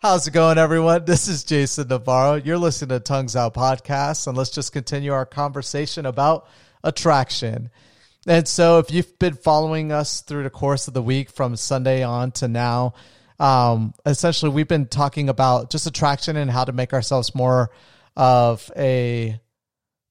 How's it going, everyone? This is Jason Navarro. You're listening to Tongues Out Podcast, and let's just continue our conversation about attraction. And so, if you've been following us through the course of the week from Sunday on to now, um, essentially, we've been talking about just attraction and how to make ourselves more of a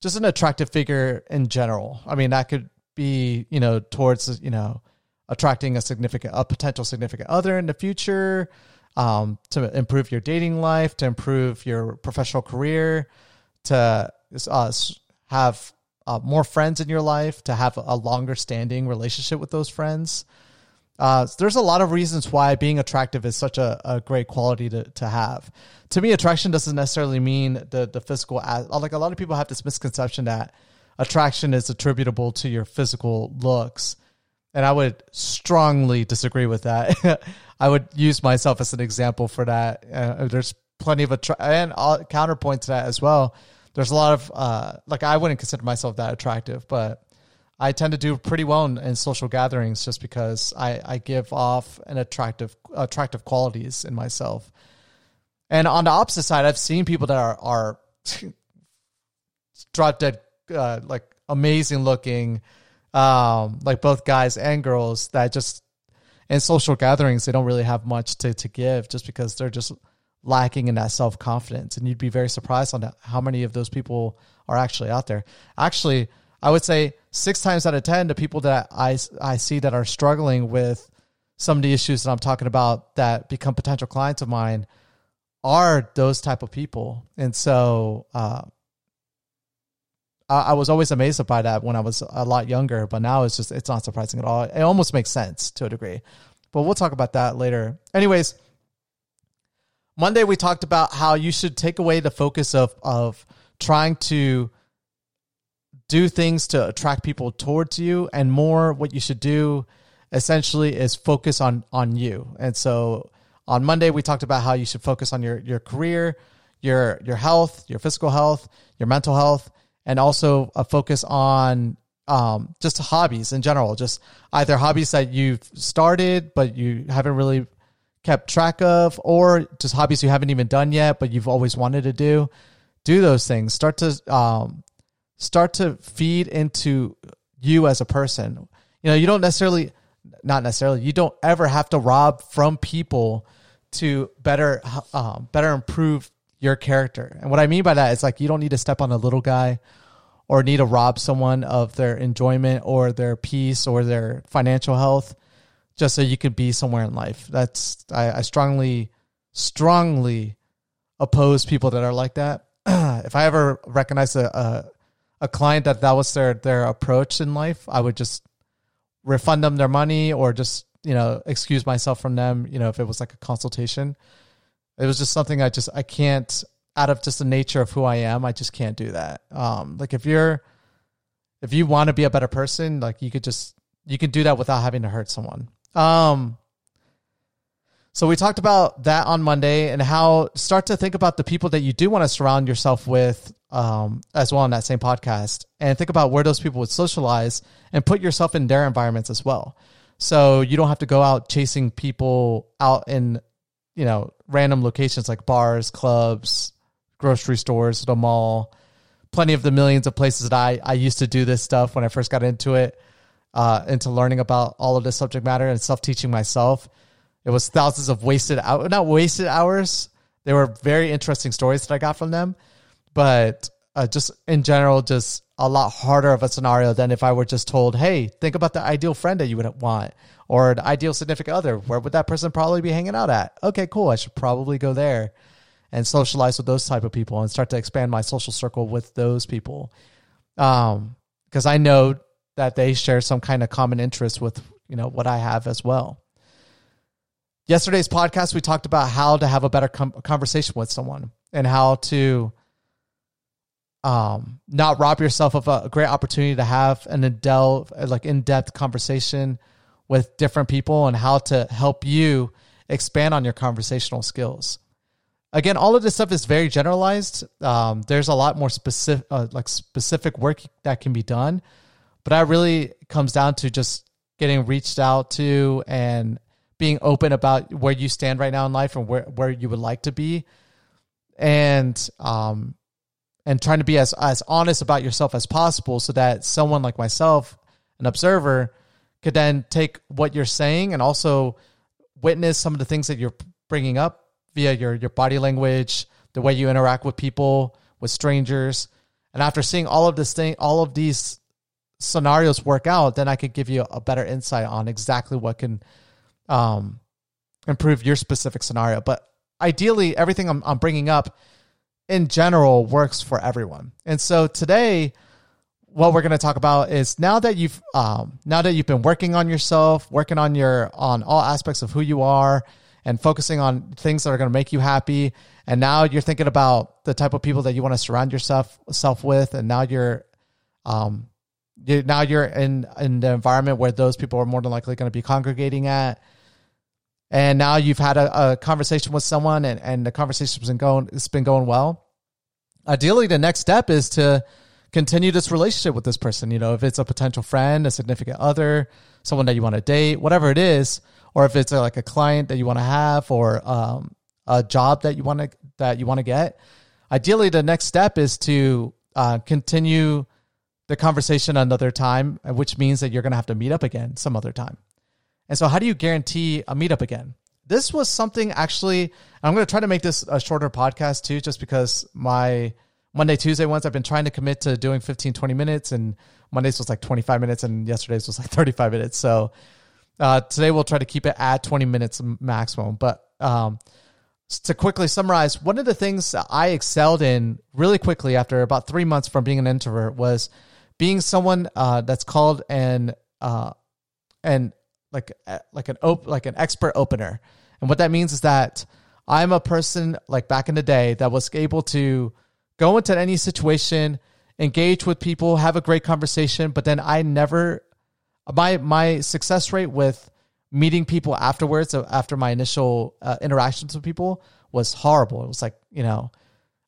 just an attractive figure in general. I mean, that could be, you know, towards, you know, attracting a significant, a potential significant other in the future um, to improve your dating life, to improve your professional career, to uh, have uh, more friends in your life, to have a longer standing relationship with those friends. Uh, there's a lot of reasons why being attractive is such a, a great quality to, to have. To me, attraction doesn't necessarily mean the, the physical, like a lot of people have this misconception that attraction is attributable to your physical looks. And I would strongly disagree with that. I would use myself as an example for that. Uh, there's plenty of attra- and counterpoint to that as well. There's a lot of uh, like I wouldn't consider myself that attractive, but I tend to do pretty well in, in social gatherings just because I, I give off an attractive attractive qualities in myself. And on the opposite side, I've seen people that are are drop dead uh, like amazing looking, um, like both guys and girls that just in social gatherings they don't really have much to, to give just because they're just lacking in that self confidence. And you'd be very surprised on how many of those people are actually out there. Actually, I would say six times out of ten, the people that I I see that are struggling with some of the issues that I'm talking about that become potential clients of mine are those type of people. And so uh, I, was always amazed by that when I was a lot younger, but now it's just it's not surprising at all. It almost makes sense to a degree. But we'll talk about that later. Anyways, Monday we talked about how you should take away the focus of of trying to do things to attract people towards you and more what you should do essentially is focus on on you. And so on Monday we talked about how you should focus on your your career, your your health, your physical health, your mental health, and also a focus on um, just hobbies in general, just either hobbies that you've started but you haven't really kept track of, or just hobbies you haven't even done yet but you've always wanted to do. Do those things. Start to um, start to feed into you as a person. You know, you don't necessarily, not necessarily, you don't ever have to rob from people to better, um, better improve your character. And what I mean by that is like you don't need to step on a little guy or need to rob someone of their enjoyment or their peace or their financial health just so you could be somewhere in life. That's I, I strongly, strongly oppose people that are like that. if I ever recognize a, a a client that that was their their approach in life, I would just refund them their money or just you know excuse myself from them. You know, if it was like a consultation, it was just something I just I can't out of just the nature of who I am. I just can't do that. Um, like if you're if you want to be a better person, like you could just you can do that without having to hurt someone. Um, so we talked about that on Monday and how start to think about the people that you do want to surround yourself with um, as well on that same podcast and think about where those people would socialize and put yourself in their environments as well. So you don't have to go out chasing people out in, you know, random locations like bars, clubs, grocery stores, the mall, plenty of the millions of places that I, I used to do this stuff when I first got into it, uh, into learning about all of this subject matter and self teaching myself. It was thousands of wasted hours, not wasted hours. They were very interesting stories that I got from them, but uh, just in general, just a lot harder of a scenario than if I were just told, "Hey, think about the ideal friend that you would want, or an ideal significant other. Where would that person probably be hanging out at? Okay, cool. I should probably go there." and socialize with those type of people and start to expand my social circle with those people um because i know that they share some kind of common interest with you know what i have as well yesterday's podcast we talked about how to have a better com- conversation with someone and how to um not rob yourself of a great opportunity to have an in-depth like in-depth conversation with different people and how to help you expand on your conversational skills again, all of this stuff is very generalized. Um, there's a lot more specific, uh, like specific work that can be done, but that really comes down to just getting reached out to and being open about where you stand right now in life and where, where you would like to be and um and trying to be as as honest about yourself as possible so that someone like myself an observer could then take what you're saying and also witness some of the things that you're bringing up via your your body language the way you interact with people with strangers and after seeing all of this thing all of these scenarios work out then i could give you a better insight on exactly what can um, improve your specific scenario. But ideally, everything I'm, I'm bringing up in general works for everyone. And so today, what we're going to talk about is now that you've um, now that you've been working on yourself, working on your on all aspects of who you are, and focusing on things that are going to make you happy. And now you're thinking about the type of people that you want to surround yourself self with, and now you're um, you, now you're in in the environment where those people are more than likely going to be congregating at and now you've had a, a conversation with someone and, and the conversation's been going it's been going well. Ideally the next step is to continue this relationship with this person you know if it's a potential friend a significant other someone that you want to date whatever it is or if it's a, like a client that you want to have or um, a job that you want to that you want to get. Ideally the next step is to uh, continue the conversation another time which means that you're going to have to meet up again some other time and so, how do you guarantee a meetup again? This was something actually, I'm going to try to make this a shorter podcast too, just because my Monday, Tuesday ones, I've been trying to commit to doing 15, 20 minutes, and Mondays was like 25 minutes, and yesterday's was like 35 minutes. So, uh, today we'll try to keep it at 20 minutes maximum. But um, to quickly summarize, one of the things I excelled in really quickly after about three months from being an introvert was being someone uh, that's called an uh, an like like an op- like an expert opener. And what that means is that I'm a person like back in the day that was able to go into any situation, engage with people, have a great conversation, but then I never my my success rate with meeting people afterwards after my initial uh, interactions with people was horrible. It was like, you know,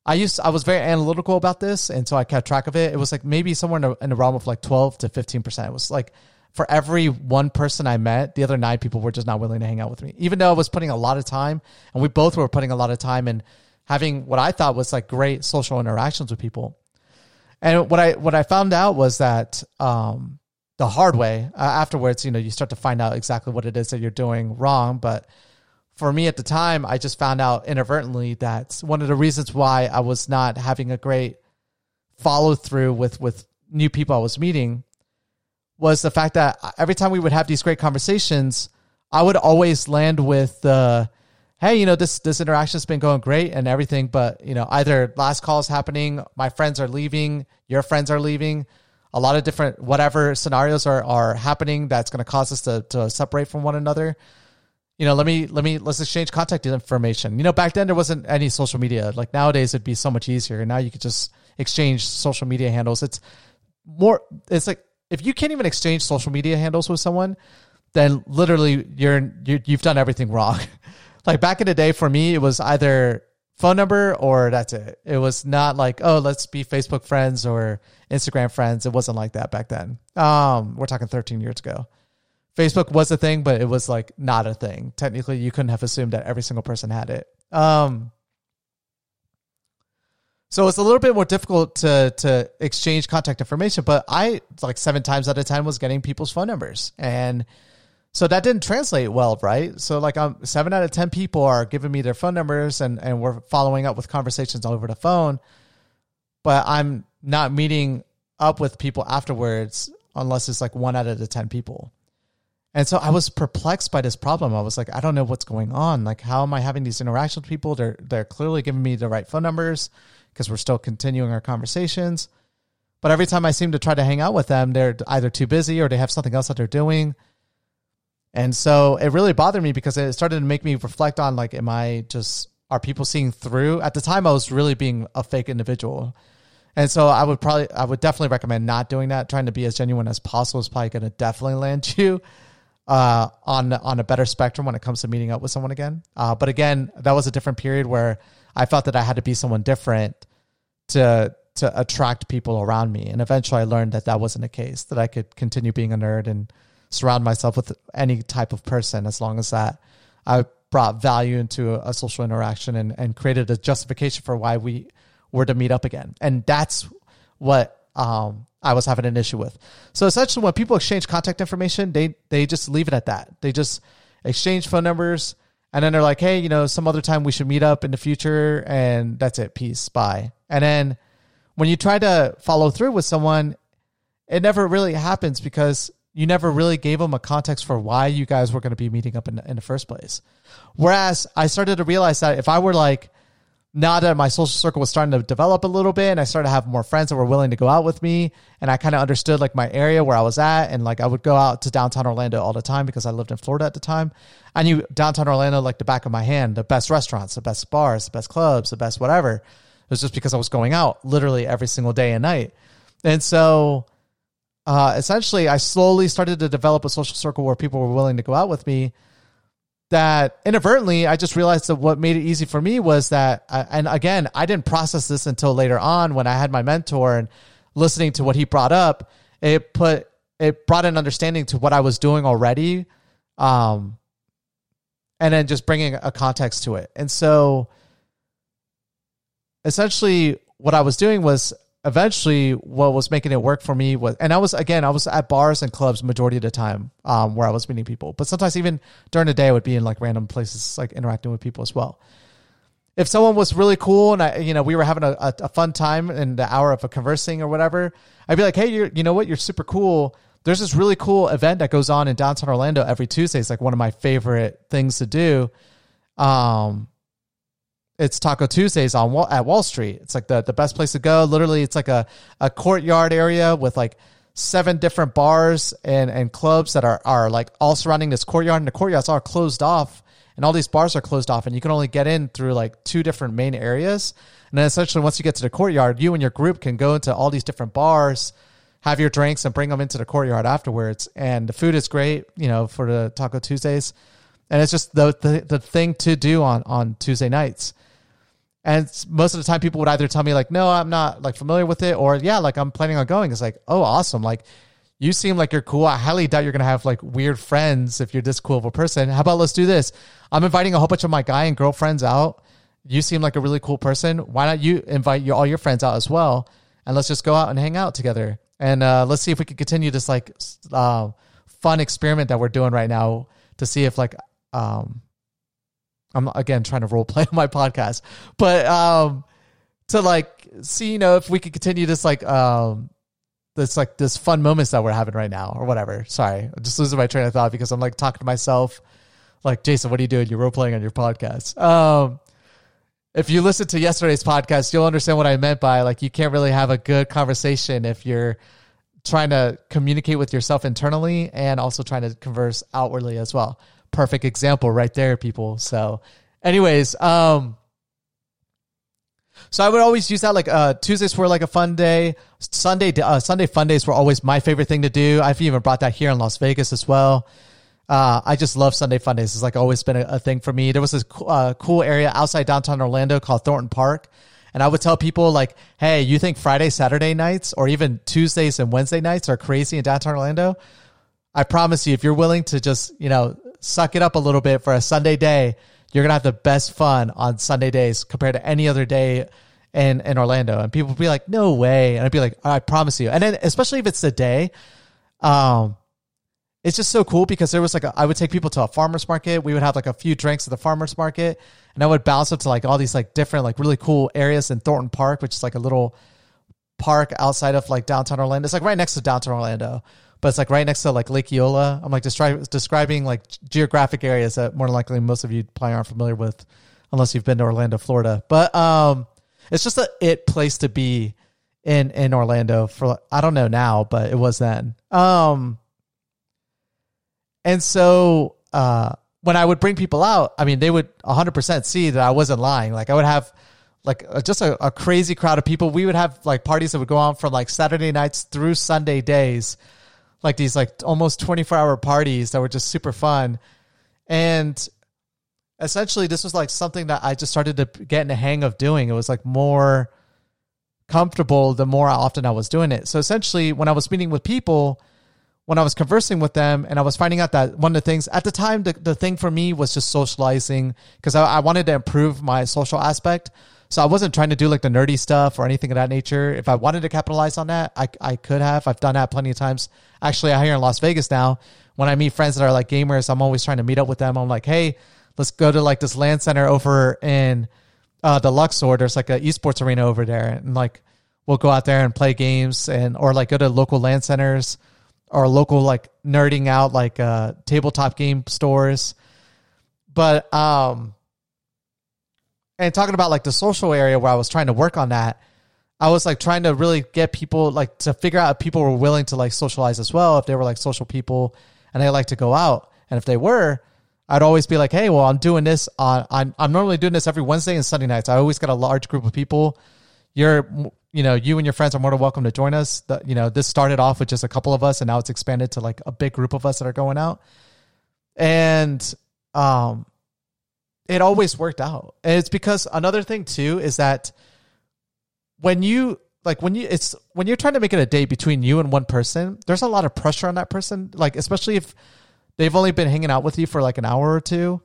I used I was very analytical about this and so I kept track of it. It was like maybe somewhere in the, in the realm of like 12 to 15%. It was like for every one person I met, the other nine people were just not willing to hang out with me. Even though I was putting a lot of time, and we both were putting a lot of time in having what I thought was like great social interactions with people. And what I what I found out was that um, the hard way uh, afterwards, you know, you start to find out exactly what it is that you're doing wrong. But for me at the time, I just found out inadvertently that one of the reasons why I was not having a great follow through with with new people I was meeting was the fact that every time we would have these great conversations, I would always land with the, hey, you know, this this interaction's been going great and everything, but you know, either last call is happening, my friends are leaving, your friends are leaving, a lot of different whatever scenarios are are happening that's going to cause us to to separate from one another. You know, let me let me let's exchange contact information. You know, back then there wasn't any social media. Like nowadays, it'd be so much easier. And now you could just exchange social media handles. It's more. It's like if you can't even exchange social media handles with someone, then literally you're, you you've done everything wrong. like back in the day for me, it was either phone number or that's it. It was not like, oh, let's be Facebook friends or Instagram friends. It wasn't like that back then. Um, we're talking 13 years ago. Facebook was a thing, but it was like not a thing. Technically, you couldn't have assumed that every single person had it. Um, so it's a little bit more difficult to to exchange contact information, but I like seven times out of ten was getting people's phone numbers. And so that didn't translate well, right? So like um seven out of ten people are giving me their phone numbers and, and we're following up with conversations over the phone, but I'm not meeting up with people afterwards unless it's like one out of the ten people. And so I was perplexed by this problem. I was like, I don't know what's going on. Like, how am I having these interactions with people? They're they're clearly giving me the right phone numbers because we're still continuing our conversations. But every time I seem to try to hang out with them, they're either too busy or they have something else that they're doing. And so it really bothered me because it started to make me reflect on like, am I just, are people seeing through? At the time, I was really being a fake individual. And so I would probably, I would definitely recommend not doing that. Trying to be as genuine as possible is probably going to definitely land you uh, on on a better spectrum when it comes to meeting up with someone again. Uh, but again, that was a different period where I felt that I had to be someone different to to attract people around me. And eventually I learned that that wasn't the case, that I could continue being a nerd and surround myself with any type of person as long as that I brought value into a, a social interaction and, and created a justification for why we were to meet up again. And that's what um, I was having an issue with. So essentially, when people exchange contact information, they they just leave it at that. They just exchange phone numbers, and then they're like, "Hey, you know, some other time we should meet up in the future," and that's it. Peace, bye. And then when you try to follow through with someone, it never really happens because you never really gave them a context for why you guys were going to be meeting up in, in the first place. Whereas I started to realize that if I were like, now that my social circle was starting to develop a little bit and I started to have more friends that were willing to go out with me and I kind of understood like my area where I was at and like I would go out to downtown Orlando all the time because I lived in Florida at the time. I knew downtown Orlando like the back of my hand, the best restaurants, the best bars, the best clubs, the best whatever. It was just because I was going out literally every single day and night. And so uh, essentially I slowly started to develop a social circle where people were willing to go out with me that inadvertently I just realized that what made it easy for me was that, I, and again, I didn't process this until later on when I had my mentor and listening to what he brought up. It put it brought an understanding to what I was doing already, um, and then just bringing a context to it. And so, essentially, what I was doing was eventually what was making it work for me was and i was again i was at bars and clubs majority of the time um, where i was meeting people. But sometimes even during the day i would be in like random places like interacting with people as well. If someone was really cool and i you know we were having a, a, a fun time in the hour of a conversing or whatever i'd be like hey you're you know what? You're super cool. There's this really cool event that goes on in downtown orlando every tuesday. It's like one of my favorite things to do. Um it's Taco Tuesdays on Wall, at Wall Street. It's like the, the best place to go. Literally, it's like a, a courtyard area with like seven different bars and, and clubs that are, are like all surrounding this courtyard. And the courtyard's all closed off, and all these bars are closed off, and you can only get in through like two different main areas. And then essentially, once you get to the courtyard, you and your group can go into all these different bars, have your drinks, and bring them into the courtyard afterwards. And the food is great, you know, for the Taco Tuesdays. And it's just the, the, the thing to do on, on Tuesday nights. And most of the time, people would either tell me like, "No, I'm not like familiar with it," or "Yeah, like I'm planning on going." It's like, "Oh, awesome! Like, you seem like you're cool. I highly doubt you're gonna have like weird friends if you're this cool of a person. How about let's do this? I'm inviting a whole bunch of my guy and girlfriends out. You seem like a really cool person. Why not you invite your, all your friends out as well, and let's just go out and hang out together. And uh, let's see if we can continue this like uh, fun experiment that we're doing right now to see if like um, I'm again trying to role play on my podcast, but um, to like see, you know, if we could continue this like um, this like this fun moments that we're having right now or whatever. Sorry, I'm just losing my train of thought because I'm like talking to myself. Like Jason, what are you doing? You're role playing on your podcast. Um, if you listen to yesterday's podcast, you'll understand what I meant by like you can't really have a good conversation if you're trying to communicate with yourself internally and also trying to converse outwardly as well perfect example right there, people. So, anyways, um, so I would always use that like uh, Tuesdays were like a fun day. Sunday uh, Sunday fun days were always my favorite thing to do. I've even brought that here in Las Vegas as well. Uh, I just love Sunday fun days. It's like always been a, a thing for me. There was this uh, cool area outside downtown Orlando called Thornton Park. And I would tell people like, hey, you think Friday, Saturday nights or even Tuesdays and Wednesday nights are crazy in downtown Orlando? I promise you, if you're willing to just, you know, suck it up a little bit for a Sunday day, you're gonna have the best fun on Sunday days compared to any other day in in Orlando. And people be like, "No way!" And I'd be like, "I promise you." And then especially if it's the day, um, it's just so cool because there was like a, I would take people to a farmers market. We would have like a few drinks at the farmers market, and I would bounce up to like all these like different like really cool areas in Thornton Park, which is like a little park outside of like downtown Orlando. It's like right next to downtown Orlando but it's like right next to like Lake Eola. I'm like describing describing like geographic areas that more likely most of you probably aren't familiar with, unless you've been to Orlando, Florida. But um, it's just a it place to be in in Orlando for I don't know now, but it was then. Um, and so uh, when I would bring people out, I mean, they would 100% see that I wasn't lying. Like I would have like just a, a crazy crowd of people. We would have like parties that would go on from like Saturday nights through Sunday days like these like almost 24 hour parties that were just super fun. And essentially this was like something that I just started to get in the hang of doing. It was like more comfortable the more often I was doing it. So essentially when I was meeting with people, when I was conversing with them and I was finding out that one of the things at the time, the, the thing for me was just socializing because I, I wanted to improve my social aspect. So I wasn't trying to do like the nerdy stuff or anything of that nature. If I wanted to capitalize on that, I, I could have. I've done that plenty of times. Actually, I'm here in Las Vegas now. When I meet friends that are like gamers, I'm always trying to meet up with them. I'm like, hey, let's go to like this LAN center over in uh, the Luxor. There's like an esports arena over there, and like we'll go out there and play games, and or like go to local LAN centers or local like nerding out like uh, tabletop game stores. But um, and talking about like the social area where I was trying to work on that, I was like trying to really get people like to figure out if people were willing to like socialize as well, if they were like social people and they like to go out. And if they were, I'd always be like, hey, well, I'm doing this on, I'm, I'm normally doing this every Wednesday and Sunday nights. I always got a large group of people. You're, you know, you and your friends are more than welcome to join us. The, you know, this started off with just a couple of us and now it's expanded to like a big group of us that are going out. And, um, it always worked out. And it's because another thing too is that when you like when you it's when you're trying to make it a date between you and one person, there's a lot of pressure on that person. Like especially if they've only been hanging out with you for like an hour or two.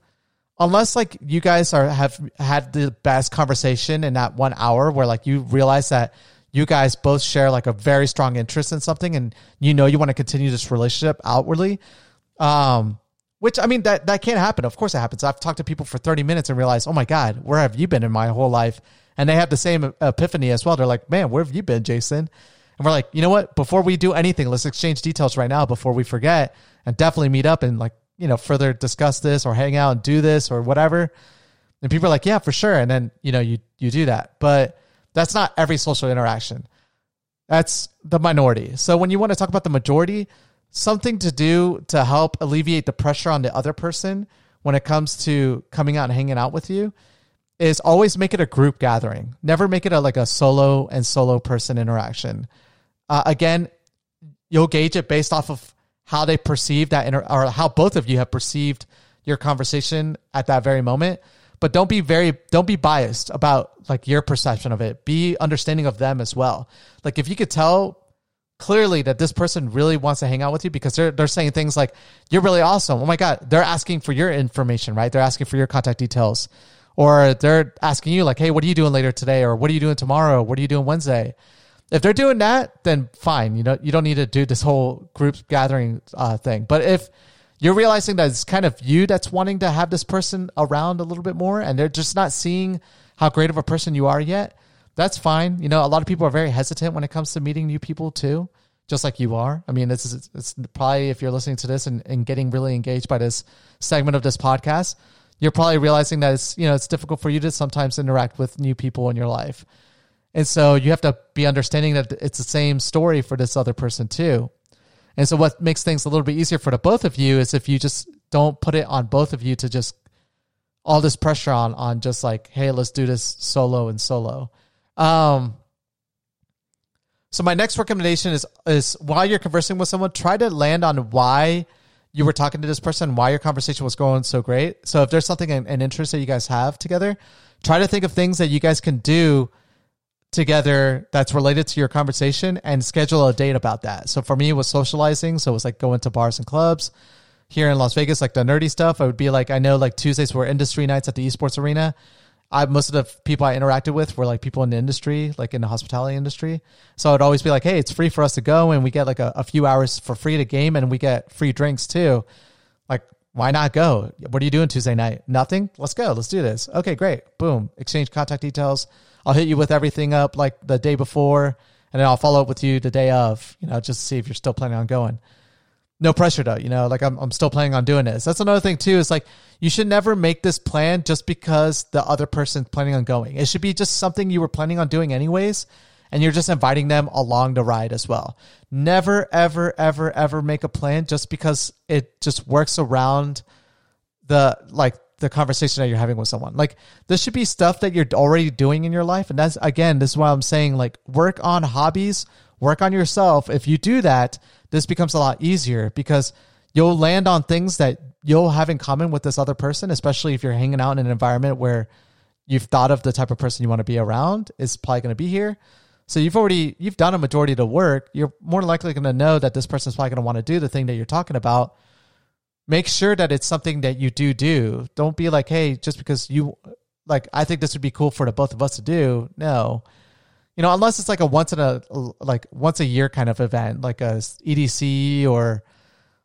Unless like you guys are have had the best conversation in that one hour where like you realize that you guys both share like a very strong interest in something and you know you want to continue this relationship outwardly. Um which I mean that that can't happen. Of course it happens. I've talked to people for 30 minutes and realized, "Oh my god, where have you been in my whole life?" And they have the same epiphany as well. They're like, "Man, where have you been, Jason?" And we're like, "You know what? Before we do anything, let's exchange details right now before we forget and definitely meet up and like, you know, further discuss this or hang out and do this or whatever." And people are like, "Yeah, for sure." And then, you know, you you do that. But that's not every social interaction. That's the minority. So when you want to talk about the majority, something to do to help alleviate the pressure on the other person when it comes to coming out and hanging out with you is always make it a group gathering. Never make it a like a solo and solo person interaction. Uh, again, you'll gauge it based off of how they perceive that inter- or how both of you have perceived your conversation at that very moment. But don't be very don't be biased about like your perception of it. Be understanding of them as well. Like if you could tell clearly that this person really wants to hang out with you because they're they're saying things like you're really awesome. Oh my god, they're asking for your information, right? They're asking for your contact details. Or they're asking you like, "Hey, what are you doing later today?" or "What are you doing tomorrow?" "What are you doing Wednesday?" If they're doing that, then fine. You know, you don't need to do this whole group gathering uh, thing. But if you're realizing that it's kind of you that's wanting to have this person around a little bit more and they're just not seeing how great of a person you are yet, that's fine. You know, a lot of people are very hesitant when it comes to meeting new people too, just like you are. I mean, this is it's probably if you're listening to this and, and getting really engaged by this segment of this podcast, you're probably realizing that it's you know it's difficult for you to sometimes interact with new people in your life. And so you have to be understanding that it's the same story for this other person too. And so what makes things a little bit easier for the both of you is if you just don't put it on both of you to just all this pressure on on just like, hey, let's do this solo and solo. Um, so my next recommendation is is while you're conversing with someone, try to land on why you were talking to this person, why your conversation was going so great. So if there's something an, an interest that you guys have together, try to think of things that you guys can do together that's related to your conversation and schedule a date about that. So for me, it was socializing. So it was like going to bars and clubs here in Las Vegas, like the nerdy stuff. I would be like, I know like Tuesdays were industry nights at the esports arena. I most of the people I interacted with were like people in the industry, like in the hospitality industry. So I'd always be like, "Hey, it's free for us to go, and we get like a, a few hours for free to game, and we get free drinks too." Like, why not go? What are you doing Tuesday night? Nothing. Let's go. Let's do this. Okay, great. Boom. Exchange contact details. I'll hit you with everything up like the day before, and then I'll follow up with you the day of. You know, just to see if you're still planning on going no pressure though, you know, like I'm, I'm still planning on doing this. That's another thing too, is like you should never make this plan just because the other person's planning on going. It should be just something you were planning on doing anyways. And you're just inviting them along the ride as well. Never, ever, ever, ever make a plan just because it just works around the like the conversation that you're having with someone. Like this should be stuff that you're already doing in your life. And that's again, this is why I'm saying like work on hobbies, work on yourself. If you do that, this becomes a lot easier because you'll land on things that you'll have in common with this other person, especially if you're hanging out in an environment where you've thought of the type of person you want to be around is probably going to be here. So you've already you've done a majority of the work. You're more likely going to know that this person's probably going to want to do the thing that you're talking about. Make sure that it's something that you do do. Don't be like, hey, just because you like, I think this would be cool for the both of us to do. No, you know, unless it's like a once in a like once a year kind of event, like a EDC or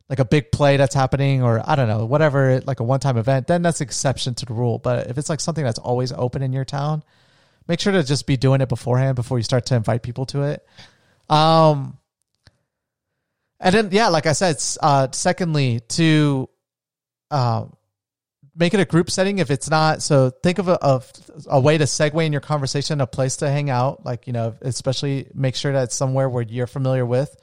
like a big play that's happening, or I don't know, whatever, like a one time event. Then that's an exception to the rule. But if it's like something that's always open in your town make sure to just be doing it beforehand before you start to invite people to it. Um, and then yeah, like I said, uh, secondly, to um, make it a group setting if it's not. So think of a, a way to segue in your conversation, a place to hang out, like you know, especially make sure that it's somewhere where you're familiar with.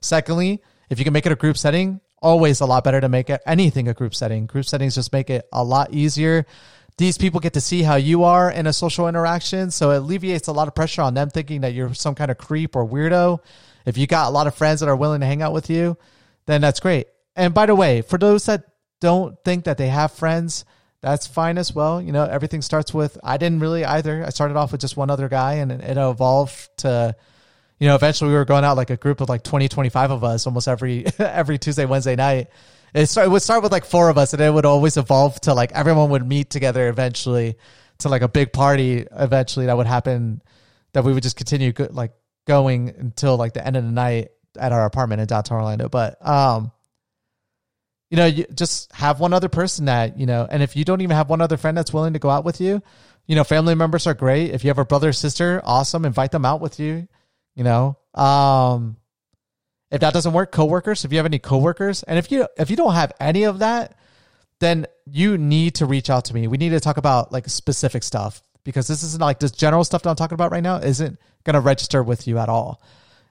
Secondly, if you can make it a group setting, always a lot better to make it anything a group setting. Group settings just make it a lot easier these people get to see how you are in a social interaction. So it alleviates a lot of pressure on them thinking that you're some kind of creep or weirdo. If you got a lot of friends that are willing to hang out with you, then that's great. And by the way, for those that don't think that they have friends, that's fine as well. You know, everything starts with, I didn't really either. I started off with just one other guy and it evolved to, you know, eventually we were going out like a group of like 20, 25 of us almost every, every Tuesday, Wednesday night it, start, it would start with like four of us, and it would always evolve to like everyone would meet together eventually to like a big party. Eventually, that would happen. That we would just continue go, like going until like the end of the night at our apartment in downtown Orlando. But um, you know, you just have one other person that you know, and if you don't even have one other friend that's willing to go out with you, you know, family members are great. If you have a brother or sister, awesome. Invite them out with you. You know, um, if that doesn't work, coworkers, if you have any coworkers, and if you if you don't have any of that, then you need to reach out to me. We need to talk about like specific stuff because this isn't like this general stuff that I'm talking about right now isn't going to register with you at all.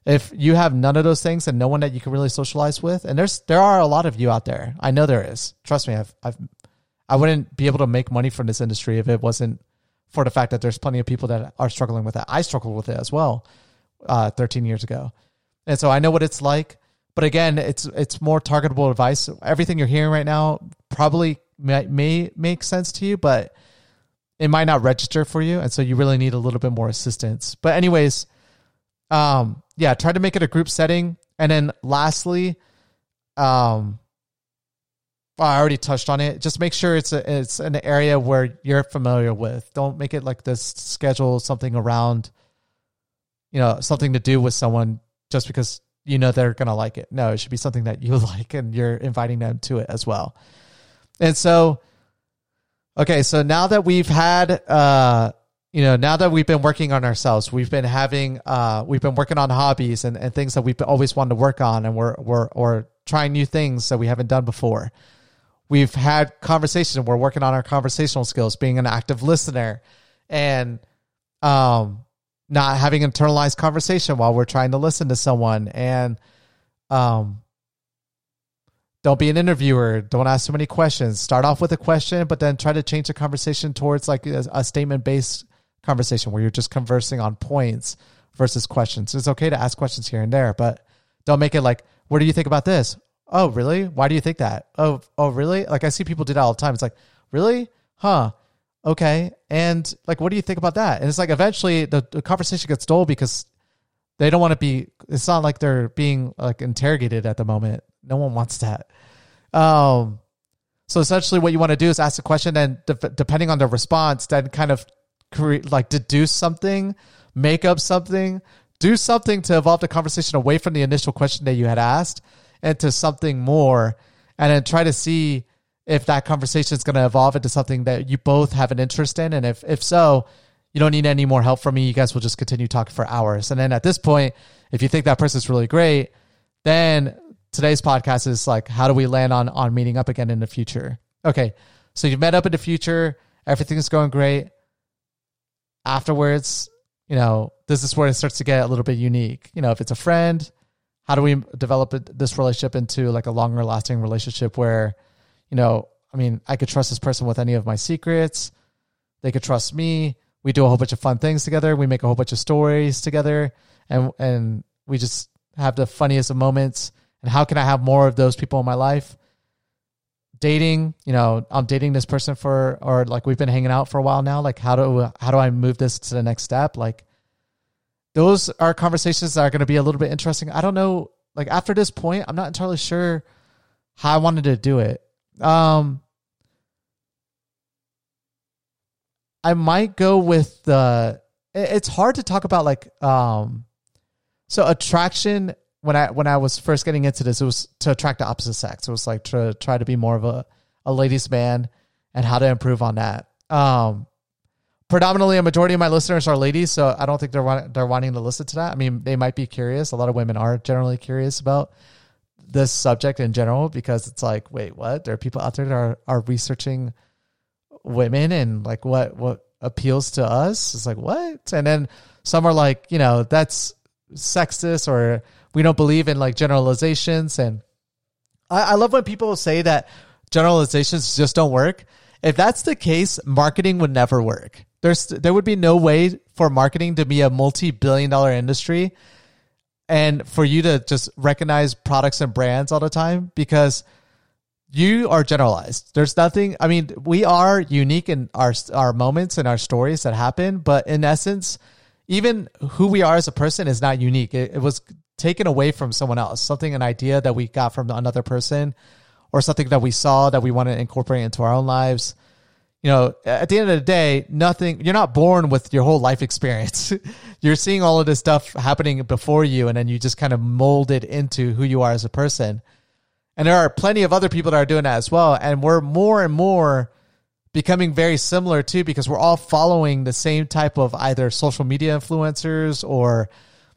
If you have none of those things and no one that you can really socialize with, and there's there are a lot of you out there. I know there is. Trust me, I've I've I wouldn't be able to make money from this industry if it wasn't for the fact that there's plenty of people that are struggling with that. I struggled with it as well, uh, 13 years ago. And so I know what it's like. But again, it's it's more targetable advice. Everything you're hearing right now probably may, may make sense to you, but it might not register for you, and so you really need a little bit more assistance. But anyways, um, yeah, try to make it a group setting, and then lastly, um, I already touched on it. Just make sure it's a, it's an area where you're familiar with. Don't make it like this. Schedule something around, you know, something to do with someone just because you know they're to like it. No, it should be something that you like and you're inviting them to it as well. And so, okay, so now that we've had, uh, you know, now that we've been working on ourselves, we've been having, uh, we've been working on hobbies and, and things that we've always wanted to work on, and we're we're or trying new things that we haven't done before. We've had conversation. We're working on our conversational skills, being an active listener, and um, not having internalized conversation while we're trying to listen to someone and um don't be an interviewer don't ask too many questions start off with a question but then try to change the conversation towards like a, a statement based conversation where you're just conversing on points versus questions. It's okay to ask questions here and there but don't make it like what do you think about this? Oh really? Why do you think that? Oh oh really? Like i see people do that all the time. It's like really? Huh. Okay. And like what do you think about that? And it's like eventually the, the conversation gets dull because they don't want to be it's not like they're being like interrogated at the moment. No one wants that. Um so essentially what you want to do is ask a question and de- depending on the response then kind of create like deduce something make up something do something to evolve the conversation away from the initial question that you had asked and to something more and then try to see if that conversation is going to evolve into something that you both have an interest in. And if, if so, you don't need any more help from me. You guys will just continue talking for hours. And then at this point, if you think that person's really great, then today's podcast is like, how do we land on, on meeting up again in the future? Okay. So you've met up in the future. Everything's going great. Afterwards, you know, this is where it starts to get a little bit unique. You know, if it's a friend, how do we develop this relationship into like a longer lasting relationship where, you know, I mean, I could trust this person with any of my secrets. They could trust me. We do a whole bunch of fun things together. We make a whole bunch of stories together, and and we just have the funniest of moments. And how can I have more of those people in my life? Dating, you know, I'm dating this person for, or like we've been hanging out for a while now. Like, how do how do I move this to the next step? Like, those are conversations that are going to be a little bit interesting. I don't know. Like after this point, I'm not entirely sure how I wanted to do it. Um, I might go with the. It's hard to talk about like um, so attraction when I when I was first getting into this, it was to attract the opposite sex. It was like to try to be more of a a ladies man and how to improve on that. Um, predominantly a majority of my listeners are ladies, so I don't think they're they're wanting to listen to that. I mean, they might be curious. A lot of women are generally curious about this subject in general because it's like, wait, what? There are people out there that are are researching women and like what what appeals to us. It's like what? And then some are like, you know, that's sexist or we don't believe in like generalizations. And I, I love when people say that generalizations just don't work. If that's the case, marketing would never work. There's there would be no way for marketing to be a multi-billion dollar industry and for you to just recognize products and brands all the time because you are generalized. There's nothing. I mean, we are unique in our our moments and our stories that happen, but in essence, even who we are as a person is not unique. It, it was taken away from someone else. Something, an idea that we got from another person, or something that we saw that we want to incorporate into our own lives. You know, at the end of the day, nothing. You're not born with your whole life experience. you're seeing all of this stuff happening before you, and then you just kind of mold it into who you are as a person and there are plenty of other people that are doing that as well. And we're more and more becoming very similar too, because we're all following the same type of either social media influencers or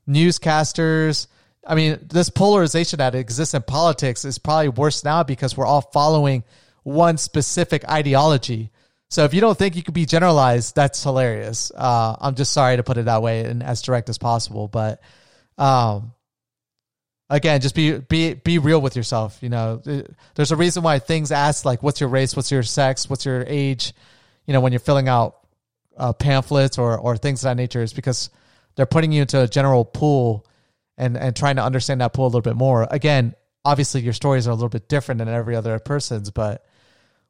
newscasters. I mean, this polarization that exists in politics is probably worse now because we're all following one specific ideology. So if you don't think you could be generalized, that's hilarious. Uh, I'm just sorry to put it that way and as direct as possible, but um, again, just be be be real with yourself. You know, there's a reason why things ask like, "What's your race? What's your sex? What's your age?" You know, when you're filling out uh, pamphlets or or things of that nature, is because they're putting you into a general pool and and trying to understand that pool a little bit more. Again, obviously, your stories are a little bit different than every other person's, but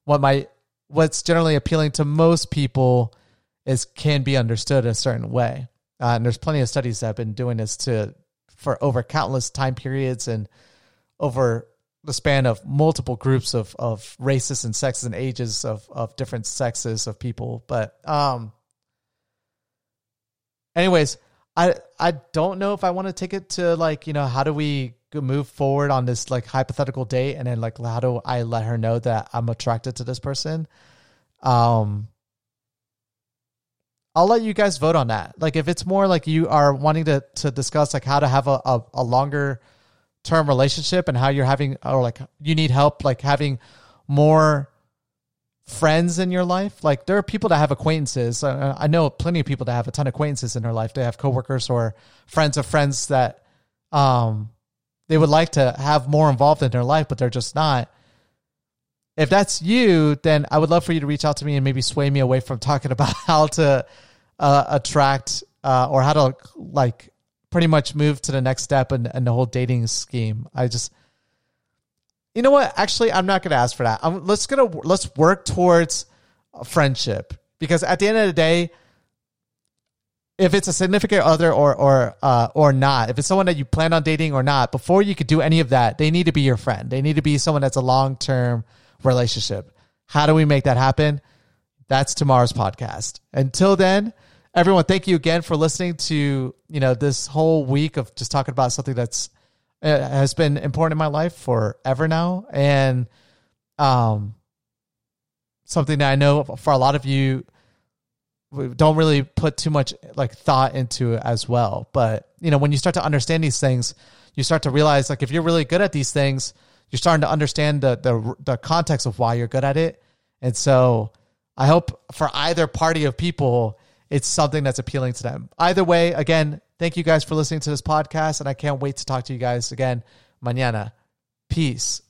what my what's generally appealing to most people is can be understood in a certain way. Uh, and there's plenty of studies that have been doing this to for over countless time periods and over the span of multiple groups of of races and sexes and ages of of different sexes of people. But um anyways, I I don't know if I want to take it to like, you know, how do we move forward on this like hypothetical date and then like how do I let her know that I'm attracted to this person? Um I'll let you guys vote on that. Like if it's more like you are wanting to to discuss like how to have a, a, a longer term relationship and how you're having or like you need help like having more friends in your life. Like there are people that have acquaintances. I know plenty of people that have a ton of acquaintances in their life. They have coworkers or friends of friends that um they would like to have more involved in their life, but they're just not if that's you, then I would love for you to reach out to me and maybe sway me away from talking about how to uh, attract uh, or how to like pretty much move to the next step in, in the whole dating scheme. I just, you know what? Actually, I'm not to ask for that. I'm, let's gonna let's work towards friendship because at the end of the day, if it's a significant other or or uh, or not, if it's someone that you plan on dating or not, before you could do any of that, they need to be your friend. They need to be someone that's a long term relationship. How do we make that happen? That's tomorrow's podcast. Until then, everyone, thank you again for listening to, you know, this whole week of just talking about something that's has been important in my life forever now and um something that I know for a lot of you don't really put too much like thought into as well. But, you know, when you start to understand these things, you start to realize like if you're really good at these things, you're starting to understand the the the context of why you're good at it. And so I hope for either party of people, it's something that's appealing to them. Either way, again, thank you guys for listening to this podcast, and I can't wait to talk to you guys again mañana. Peace.